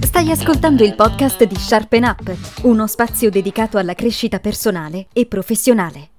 Stai ascoltando il podcast di Sharpen Up, uno spazio dedicato alla crescita personale e professionale.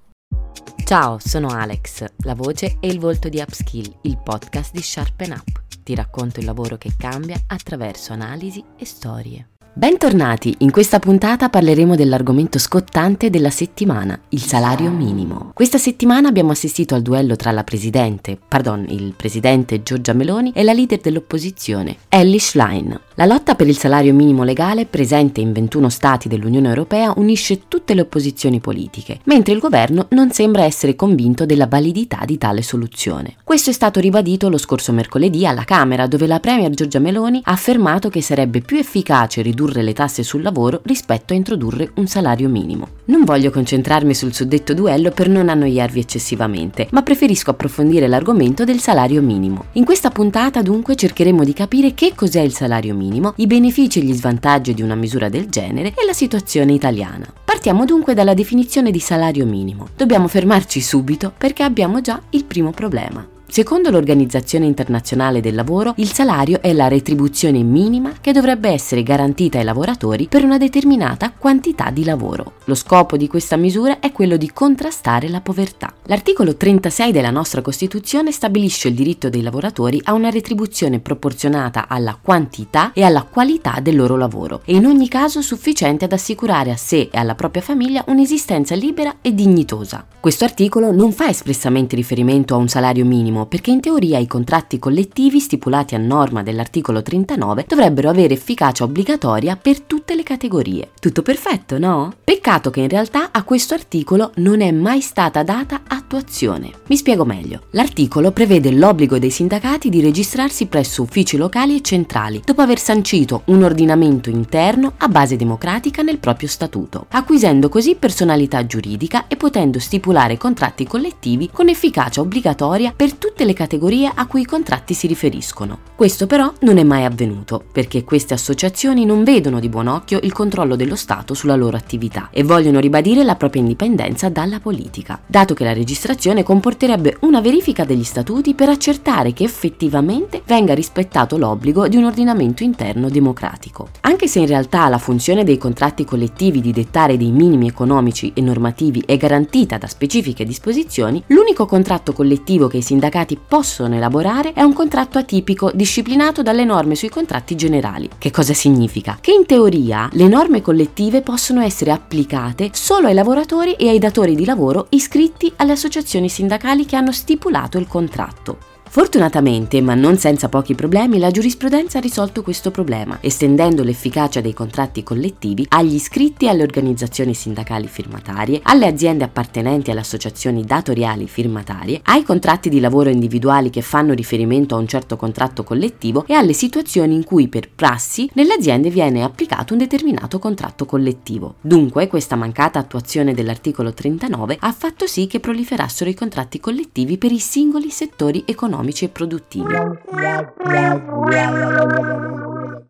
Ciao, sono Alex, la voce e il volto di Upskill, il podcast di Sharpen Up. Ti racconto il lavoro che cambia attraverso analisi e storie. Bentornati, in questa puntata parleremo dell'argomento scottante della settimana, il salario minimo. Questa settimana abbiamo assistito al duello tra la presidente, pardon, il presidente Giorgia Meloni e la leader dell'opposizione, Ellie Schlein. La lotta per il salario minimo legale, presente in 21 stati dell'Unione Europea, unisce tutte le opposizioni politiche, mentre il governo non sembra essere convinto della validità di tale soluzione. Questo è stato ribadito lo scorso mercoledì alla Camera, dove la Premier Giorgia Meloni ha affermato che sarebbe più efficace ridurre ridurre le tasse sul lavoro rispetto a introdurre un salario minimo. Non voglio concentrarmi sul suddetto duello per non annoiarvi eccessivamente, ma preferisco approfondire l'argomento del salario minimo. In questa puntata dunque cercheremo di capire che cos'è il salario minimo, i benefici e gli svantaggi di una misura del genere e la situazione italiana. Partiamo dunque dalla definizione di salario minimo. Dobbiamo fermarci subito perché abbiamo già il primo problema. Secondo l'Organizzazione internazionale del lavoro, il salario è la retribuzione minima che dovrebbe essere garantita ai lavoratori per una determinata quantità di lavoro. Lo scopo di questa misura è quello di contrastare la povertà. L'articolo 36 della nostra Costituzione stabilisce il diritto dei lavoratori a una retribuzione proporzionata alla quantità e alla qualità del loro lavoro e in ogni caso sufficiente ad assicurare a sé e alla propria famiglia un'esistenza libera e dignitosa. Questo articolo non fa espressamente riferimento a un salario minimo minimo perché in teoria i contratti collettivi stipulati a norma dell'articolo 39 dovrebbero avere efficacia obbligatoria per tutte le categorie. Tutto perfetto, no? Peccato che in realtà a questo articolo non è mai stata data attuazione. Mi spiego meglio. L'articolo prevede l'obbligo dei sindacati di registrarsi presso uffici locali e centrali, dopo aver sancito un ordinamento interno a base democratica nel proprio statuto, acquisendo così personalità giuridica e potendo stipulare contratti collettivi con efficacia obbligatoria per tutte le categorie a cui i contratti si riferiscono. Questo però non è mai avvenuto, perché queste associazioni non vedono di buon occhio il controllo dello Stato sulla loro attività e vogliono ribadire la propria indipendenza dalla politica, dato che la registrazione comporterebbe una verifica degli statuti per accertare che effettivamente venga rispettato l'obbligo di un ordinamento interno democratico. Anche se in realtà la funzione dei contratti collettivi di dettare dei minimi economici e normativi è garantita da specifiche disposizioni, l'unico contratto collettivo che i sindacati possono elaborare è un contratto atipico disciplinato dalle norme sui contratti generali. Che cosa significa? Che in teoria le norme collettive possono essere applicate solo ai lavoratori e ai datori di lavoro iscritti alle associazioni sindacali che hanno stipulato il contratto. Fortunatamente, ma non senza pochi problemi, la giurisprudenza ha risolto questo problema, estendendo l'efficacia dei contratti collettivi agli iscritti alle organizzazioni sindacali firmatarie, alle aziende appartenenti alle associazioni datoriali firmatarie, ai contratti di lavoro individuali che fanno riferimento a un certo contratto collettivo e alle situazioni in cui per prassi nelle aziende viene applicato un determinato contratto collettivo. Dunque, questa mancata attuazione dell'articolo 39 ha fatto sì che proliferassero i contratti collettivi per i singoli settori economici economici e produttivi.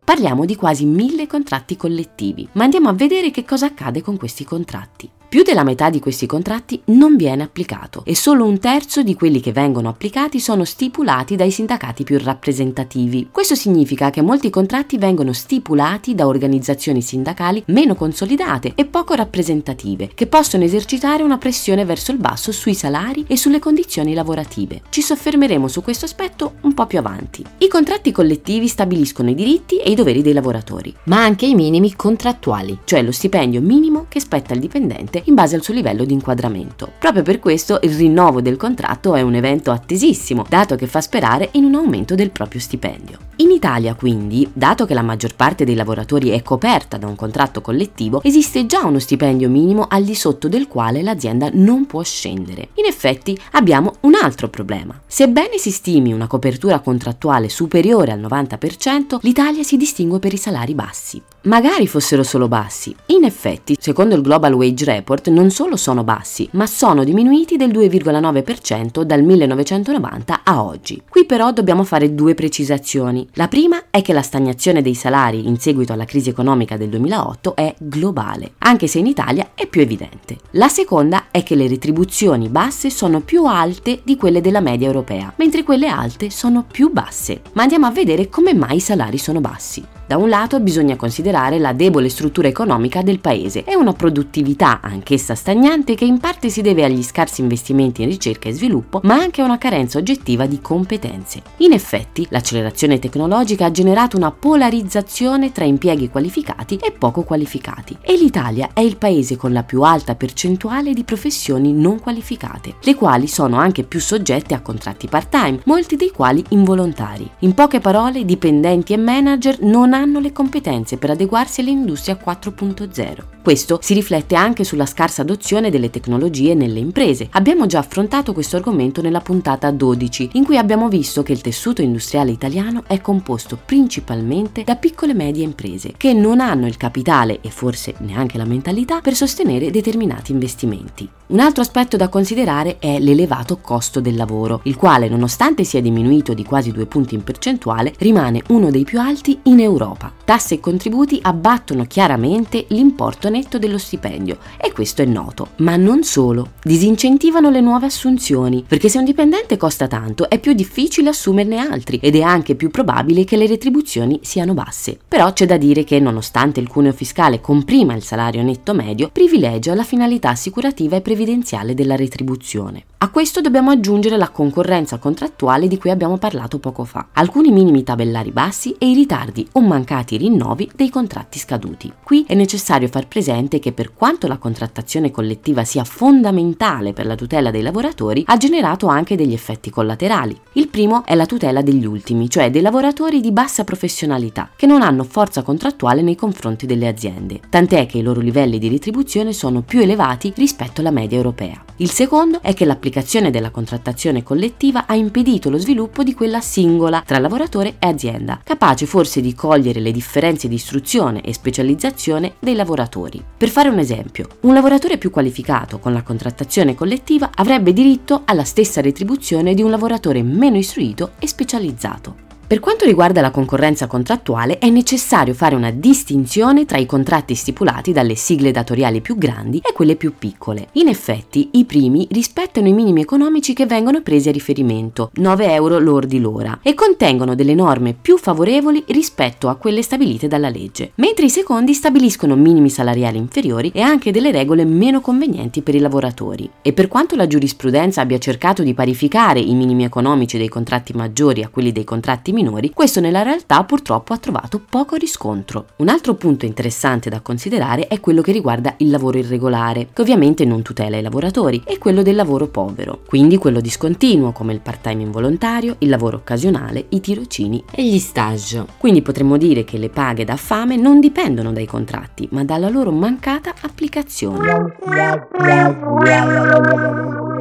Parliamo di quasi mille contratti collettivi, ma andiamo a vedere che cosa accade con questi contratti. Più della metà di questi contratti non viene applicato e solo un terzo di quelli che vengono applicati sono stipulati dai sindacati più rappresentativi. Questo significa che molti contratti vengono stipulati da organizzazioni sindacali meno consolidate e poco rappresentative, che possono esercitare una pressione verso il basso sui salari e sulle condizioni lavorative. Ci soffermeremo su questo aspetto un po' più avanti. I contratti collettivi stabiliscono i diritti e i doveri dei lavoratori, ma anche i minimi contrattuali, cioè lo stipendio minimo che spetta al dipendente in base al suo livello di inquadramento. Proprio per questo il rinnovo del contratto è un evento attesissimo, dato che fa sperare in un aumento del proprio stipendio. In Italia, quindi, dato che la maggior parte dei lavoratori è coperta da un contratto collettivo, esiste già uno stipendio minimo al di sotto del quale l'azienda non può scendere. In effetti abbiamo un altro problema. Sebbene si stimi una copertura contrattuale superiore al 90%, l'Italia si distingue per i salari bassi. Magari fossero solo bassi. In effetti, secondo il Global Wage Report, import non solo sono bassi, ma sono diminuiti del 2,9% dal 1990 a oggi. Qui però dobbiamo fare due precisazioni. La prima è che la stagnazione dei salari in seguito alla crisi economica del 2008 è globale, anche se in Italia è più evidente. La seconda è che le retribuzioni basse sono più alte di quelle della media europea, mentre quelle alte sono più basse. Ma andiamo a vedere come mai i salari sono bassi. Da un lato bisogna considerare la debole struttura economica del paese e una produttività anch'essa stagnante che in parte si deve agli scarsi investimenti in ricerca e sviluppo, ma anche a una carenza oggettiva di competenze. In effetti, l'accelerazione tecnologica ha generato una polarizzazione tra impieghi qualificati e poco qualificati e l'Italia è il paese con la più alta percentuale di professioni non qualificate, le quali sono anche più soggette a contratti part-time, molti dei quali involontari. In poche parole, dipendenti e manager non hanno hanno le competenze per adeguarsi all'industria 4.0. Questo si riflette anche sulla scarsa adozione delle tecnologie nelle imprese. Abbiamo già affrontato questo argomento nella puntata 12, in cui abbiamo visto che il tessuto industriale italiano è composto principalmente da piccole e medie imprese, che non hanno il capitale e forse neanche la mentalità per sostenere determinati investimenti. Un altro aspetto da considerare è l'elevato costo del lavoro, il quale, nonostante sia diminuito di quasi due punti in percentuale, rimane uno dei più alti in Europa. Tasse e contributi abbattono chiaramente l'importo netto dello stipendio e questo è noto. Ma non solo, disincentivano le nuove assunzioni, perché se un dipendente costa tanto è più difficile assumerne altri ed è anche più probabile che le retribuzioni siano basse. Però c'è da dire che nonostante il cuneo fiscale comprima il salario netto medio, privilegia la finalità assicurativa e previdenziale della retribuzione. A questo dobbiamo aggiungere la concorrenza contrattuale di cui abbiamo parlato poco fa, alcuni minimi tabellari bassi e i ritardi o mancati rinnovi dei contratti scaduti. Qui è necessario far presente che per quanto la contrattazione collettiva sia fondamentale per la tutela dei lavoratori, ha generato anche degli effetti collaterali. Il primo è la tutela degli ultimi, cioè dei lavoratori di bassa professionalità, che non hanno forza contrattuale nei confronti delle aziende, tant'è che i loro livelli di retribuzione sono più elevati rispetto alla media europea. Il secondo è che l'applicazione della contrattazione collettiva ha impedito lo sviluppo di quella singola tra lavoratore e azienda, capace forse di cogliere le differenze di istruzione e specializzazione dei lavoratori. Per fare un esempio, un lavoratore più qualificato con la contrattazione collettiva avrebbe diritto alla stessa retribuzione di un lavoratore meno istruito e specializzato. Per quanto riguarda la concorrenza contrattuale è necessario fare una distinzione tra i contratti stipulati dalle sigle datoriali più grandi e quelle più piccole. In effetti i primi rispettano i minimi economici che vengono presi a riferimento, 9 euro lordi l'ora, e contengono delle norme più favorevoli rispetto a quelle stabilite dalla legge, mentre i secondi stabiliscono minimi salariali inferiori e anche delle regole meno convenienti per i lavoratori. E per quanto la giurisprudenza abbia cercato di parificare i minimi economici dei contratti maggiori a quelli dei contratti minori, minori, questo nella realtà purtroppo ha trovato poco riscontro. Un altro punto interessante da considerare è quello che riguarda il lavoro irregolare, che ovviamente non tutela i lavoratori, e quello del lavoro povero, quindi quello discontinuo come il part-time involontario, il lavoro occasionale, i tirocini e gli stage. Quindi potremmo dire che le paghe da fame non dipendono dai contratti, ma dalla loro mancata applicazione.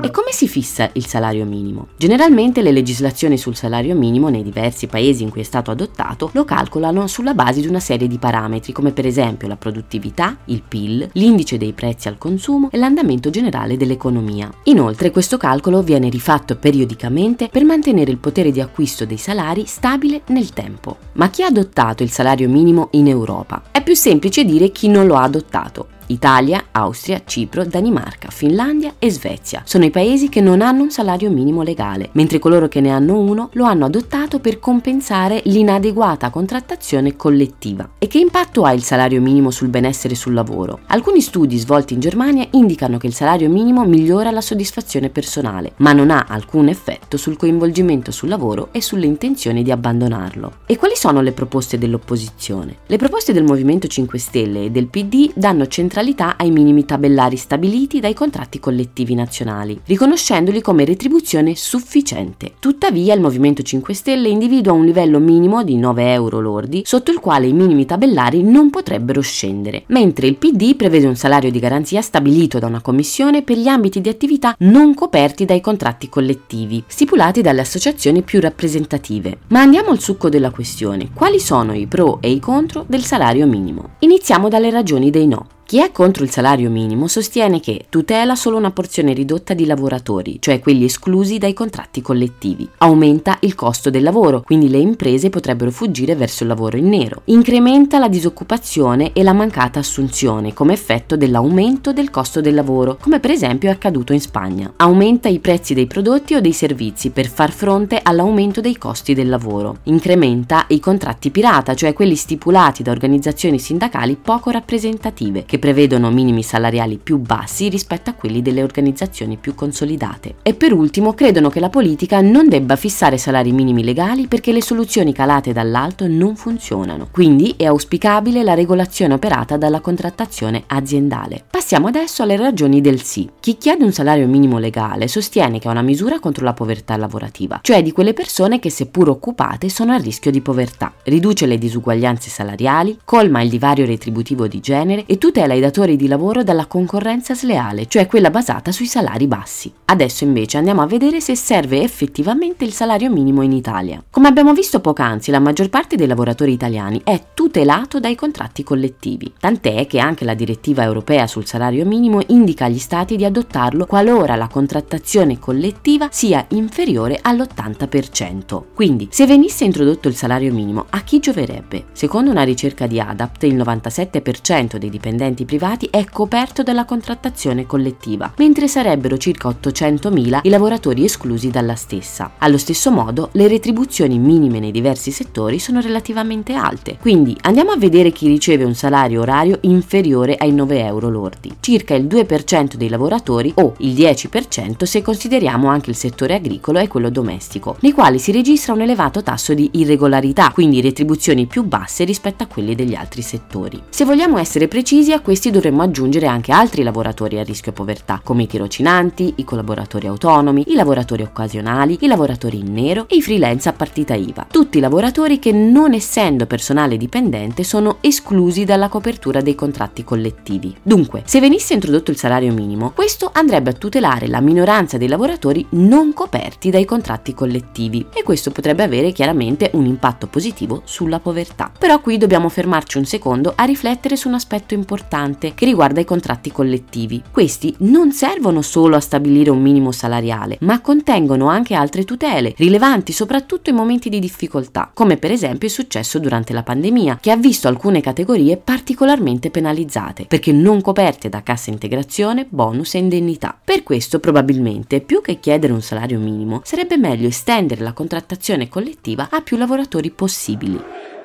E come si fissa il salario minimo? Generalmente le legislazioni sul salario minimo nei diversi paesi in cui è stato adottato lo calcolano sulla base di una serie di parametri come per esempio la produttività, il PIL, l'indice dei prezzi al consumo e l'andamento generale dell'economia. Inoltre questo calcolo viene rifatto periodicamente per mantenere il potere di acquisto dei salari stabile nel tempo. Ma chi ha adottato il salario minimo in Europa? È più semplice dire chi non lo ha adottato. Italia, Austria, Cipro, Danimarca, Finlandia e Svezia sono i paesi che non hanno un salario minimo legale, mentre coloro che ne hanno uno lo hanno adottato per compensare l'inadeguata contrattazione collettiva. E che impatto ha il salario minimo sul benessere sul lavoro? Alcuni studi svolti in Germania indicano che il salario minimo migliora la soddisfazione personale, ma non ha alcun effetto sul coinvolgimento sul lavoro e sulle intenzioni di abbandonarlo. E quali sono le proposte dell'opposizione? Le proposte del Movimento 5 Stelle e del PD danno centralità centralità ai minimi tabellari stabiliti dai contratti collettivi nazionali, riconoscendoli come retribuzione sufficiente. Tuttavia il Movimento 5 Stelle individua un livello minimo di 9 euro lordi sotto il quale i minimi tabellari non potrebbero scendere, mentre il PD prevede un salario di garanzia stabilito da una commissione per gli ambiti di attività non coperti dai contratti collettivi, stipulati dalle associazioni più rappresentative. Ma andiamo al succo della questione. Quali sono i pro e i contro del salario minimo? Iniziamo dalle ragioni dei no. Chi è contro il salario minimo sostiene che tutela solo una porzione ridotta di lavoratori, cioè quelli esclusi dai contratti collettivi. Aumenta il costo del lavoro, quindi le imprese potrebbero fuggire verso il lavoro in nero. Incrementa la disoccupazione e la mancata assunzione come effetto dell'aumento del costo del lavoro, come per esempio è accaduto in Spagna. Aumenta i prezzi dei prodotti o dei servizi per far fronte all'aumento dei costi del lavoro. Incrementa i contratti pirata, cioè quelli stipulati da organizzazioni sindacali poco rappresentative, che prevedono minimi salariali più bassi rispetto a quelli delle organizzazioni più consolidate. E per ultimo credono che la politica non debba fissare salari minimi legali perché le soluzioni calate dall'alto non funzionano. Quindi è auspicabile la regolazione operata dalla contrattazione aziendale. Passiamo adesso alle ragioni del sì. Chi chiede un salario minimo legale sostiene che è una misura contro la povertà lavorativa, cioè di quelle persone che seppur occupate sono a rischio di povertà. Riduce le disuguaglianze salariali, colma il divario retributivo di genere e tutela tutela i datori di lavoro dalla concorrenza sleale, cioè quella basata sui salari bassi. Adesso invece andiamo a vedere se serve effettivamente il salario minimo in Italia. Come abbiamo visto poc'anzi, la maggior parte dei lavoratori italiani è tutelato dai contratti collettivi, tant'è che anche la direttiva europea sul salario minimo indica agli stati di adottarlo qualora la contrattazione collettiva sia inferiore all'80%. Quindi, se venisse introdotto il salario minimo, a chi gioverebbe? Secondo una ricerca di ADAPT, il 97% dei dipendenti enti privati è coperto dalla contrattazione collettiva, mentre sarebbero circa 800.000 i lavoratori esclusi dalla stessa. Allo stesso modo, le retribuzioni minime nei diversi settori sono relativamente alte, quindi andiamo a vedere chi riceve un salario orario inferiore ai 9 euro lordi, circa il 2% dei lavoratori o il 10% se consideriamo anche il settore agricolo e quello domestico, nei quali si registra un elevato tasso di irregolarità, quindi retribuzioni più basse rispetto a quelle degli altri settori. Se vogliamo essere precisi, a questi dovremmo aggiungere anche altri lavoratori a rischio povertà, come i tirocinanti, i collaboratori autonomi, i lavoratori occasionali, i lavoratori in nero e i freelance a partita IVA. Tutti lavoratori che non essendo personale dipendente sono esclusi dalla copertura dei contratti collettivi. Dunque, se venisse introdotto il salario minimo, questo andrebbe a tutelare la minoranza dei lavoratori non coperti dai contratti collettivi e questo potrebbe avere chiaramente un impatto positivo sulla povertà. Però qui dobbiamo fermarci un secondo a riflettere su un aspetto importante importante che riguarda i contratti collettivi. Questi non servono solo a stabilire un minimo salariale, ma contengono anche altre tutele, rilevanti soprattutto in momenti di difficoltà, come per esempio è successo durante la pandemia, che ha visto alcune categorie particolarmente penalizzate, perché non coperte da cassa integrazione, bonus e indennità. Per questo probabilmente, più che chiedere un salario minimo, sarebbe meglio estendere la contrattazione collettiva a più lavoratori possibili.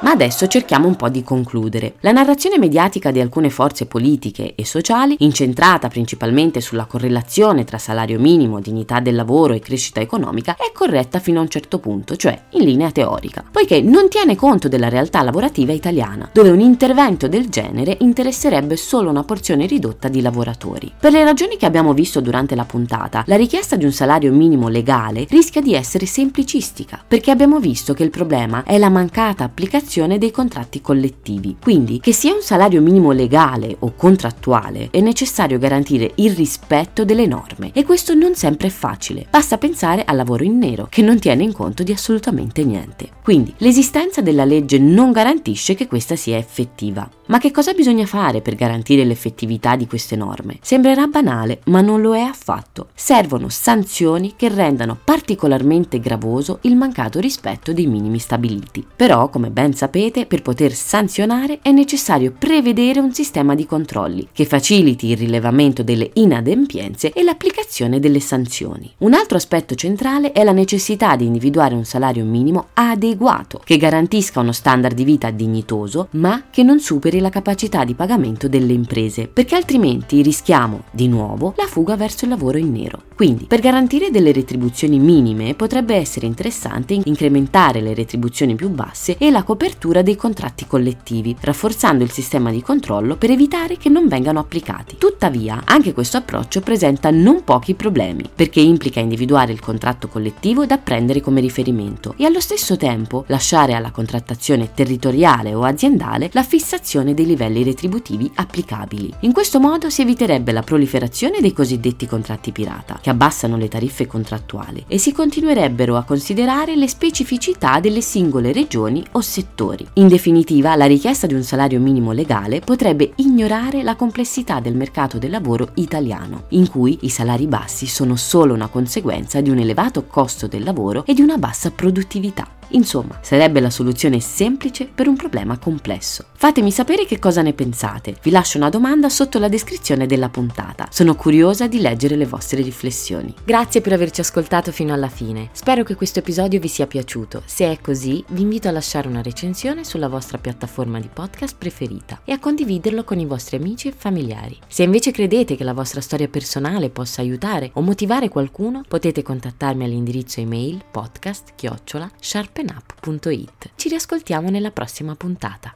Ma adesso cerchiamo un po' di concludere. La narrazione mediatica di alcune forze politiche e sociali, incentrata principalmente sulla correlazione tra salario minimo, dignità del lavoro e crescita economica, è corretta fino a un certo punto, cioè in linea teorica, poiché non tiene conto della realtà lavorativa italiana, dove un intervento del genere interesserebbe solo una porzione ridotta di lavoratori. Per le ragioni che abbiamo visto durante la puntata, la richiesta di un salario minimo legale rischia di essere semplicistica, perché abbiamo visto che il problema è la mancata applicazione applicazione dei contratti collettivi. Quindi, che sia un salario minimo legale o contrattuale, è necessario garantire il rispetto delle norme e questo non sempre è facile. Basta pensare al lavoro in nero, che non tiene in conto di assolutamente niente. Quindi, l'esistenza della legge non garantisce che questa sia effettiva. Ma che cosa bisogna fare per garantire l'effettività di queste norme? Sembrerà banale, ma non lo è affatto. Servono sanzioni che rendano particolarmente gravoso il mancato rispetto dei minimi stabiliti. Però, come ben sapete, per poter sanzionare è necessario prevedere un sistema di controlli che faciliti il rilevamento delle inadempienze e l'applicazione delle sanzioni. Un altro aspetto centrale è la necessità di individuare un salario minimo adeguato, che garantisca uno standard di vita dignitoso, ma che non superi la capacità di pagamento delle imprese, perché altrimenti rischiamo, di nuovo, la fuga verso il lavoro in nero. Quindi, per garantire delle retribuzioni minime, potrebbe essere interessante incrementare le retribuzioni più basse e la copertura l'apertura dei contratti collettivi, rafforzando il sistema di controllo per evitare che non vengano applicati. Tuttavia, anche questo approccio presenta non pochi problemi, perché implica individuare il contratto collettivo da prendere come riferimento e allo stesso tempo lasciare alla contrattazione territoriale o aziendale la fissazione dei livelli retributivi applicabili. In questo modo si eviterebbe la proliferazione dei cosiddetti contratti pirata, che abbassano le tariffe contrattuali, e si continuerebbero a considerare le specificità delle singole regioni o settori fattori. In definitiva, la richiesta di un salario minimo legale potrebbe ignorare la complessità del mercato del lavoro italiano, in cui i salari bassi sono solo una conseguenza di un elevato costo del lavoro e di una bassa produttività. Insomma, sarebbe la soluzione semplice per un problema complesso. Fatemi sapere che cosa ne pensate. Vi lascio una domanda sotto la descrizione della puntata. Sono curiosa di leggere le vostre riflessioni. Grazie per averci ascoltato fino alla fine. Spero che questo episodio vi sia piaciuto. Se è così, vi invito a lasciare una recensione sulla vostra piattaforma di podcast preferita e a condividerlo con i vostri amici e familiari. Se invece credete che la vostra storia personale possa aiutare o motivare qualcuno, potete contattarmi all'indirizzo email podcast-sharp openup.it. Ci riascoltiamo nella prossima puntata.